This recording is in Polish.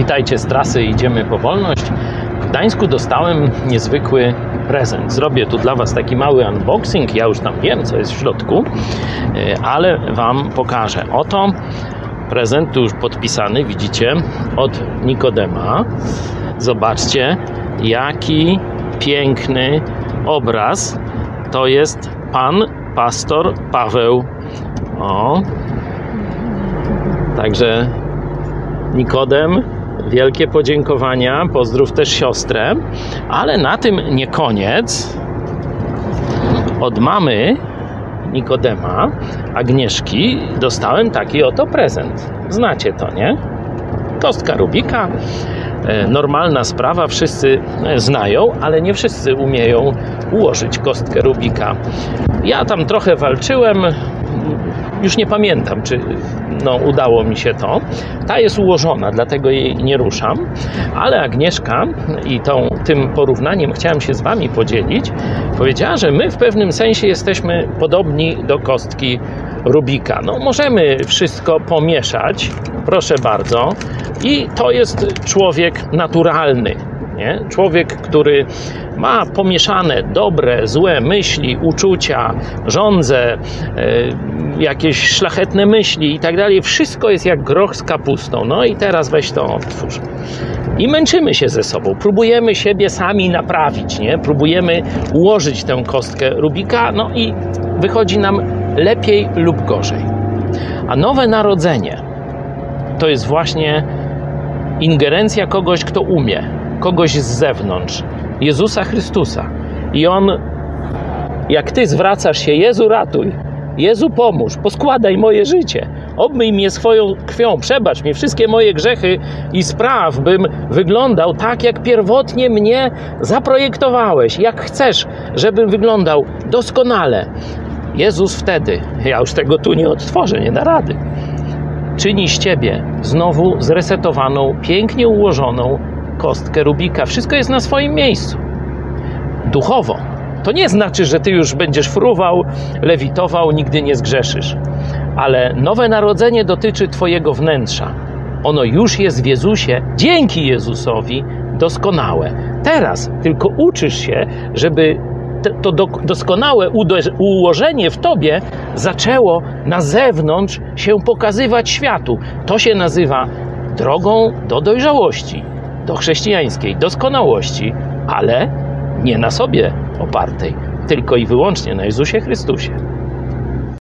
Witajcie z trasy, idziemy po wolność. W Gdańsku dostałem niezwykły prezent. Zrobię tu dla Was taki mały unboxing. Ja już tam wiem, co jest w środku, e, ale Wam pokażę. Oto prezent już podpisany, widzicie, od Nikodema. Zobaczcie, jaki piękny obraz. To jest pan pastor Paweł. O. Także Nikodem, wielkie podziękowania, pozdrów też siostrę, ale na tym nie koniec. Od mamy Nikodema, Agnieszki, dostałem taki oto prezent. Znacie to, nie? Kostka Rubika. E, Normalna sprawa, wszyscy e, znają, ale nie wszyscy umieją ułożyć kostkę Rubika. Ja tam trochę walczyłem, już nie pamiętam, czy no, udało mi się to. Ta jest ułożona, dlatego jej nie ruszam, ale Agnieszka i tą, tym porównaniem chciałem się z Wami podzielić. Powiedziała, że my w pewnym sensie jesteśmy podobni do kostki Rubika. No, możemy wszystko pomieszać, proszę bardzo, i to jest człowiek naturalny. Nie? Człowiek, który ma pomieszane dobre, złe myśli, uczucia, żądze, e, jakieś szlachetne myśli i tak dalej. Wszystko jest jak groch z kapustą. No i teraz weź to otwórz. I męczymy się ze sobą. Próbujemy siebie sami naprawić, nie? Próbujemy ułożyć tę kostkę Rubika, no i wychodzi nam lepiej lub gorzej. A nowe narodzenie to jest właśnie ingerencja kogoś, kto umie, kogoś z zewnątrz, Jezusa Chrystusa. I on, jak ty zwracasz się, Jezu, ratuj, Jezu, pomóż, poskładaj moje życie, obmyj mnie swoją krwią, przebacz mi wszystkie moje grzechy i spraw, bym wyglądał tak, jak pierwotnie mnie zaprojektowałeś, jak chcesz, żebym wyglądał doskonale. Jezus wtedy, ja już tego tu nie odtworzę, nie da rady, czyni z ciebie znowu zresetowaną, pięknie ułożoną kostkę Rubika. Wszystko jest na swoim miejscu. Duchowo. To nie znaczy, że ty już będziesz fruwał, lewitował, nigdy nie zgrzeszysz. Ale nowe narodzenie dotyczy twojego wnętrza. Ono już jest w Jezusie, dzięki Jezusowi, doskonałe. Teraz tylko uczysz się, żeby to do, doskonałe ułożenie w tobie zaczęło na zewnątrz się pokazywać światu. To się nazywa drogą do dojrzałości, do chrześcijańskiej doskonałości, ale nie na sobie opartej, tylko i wyłącznie na Jezusie Chrystusie.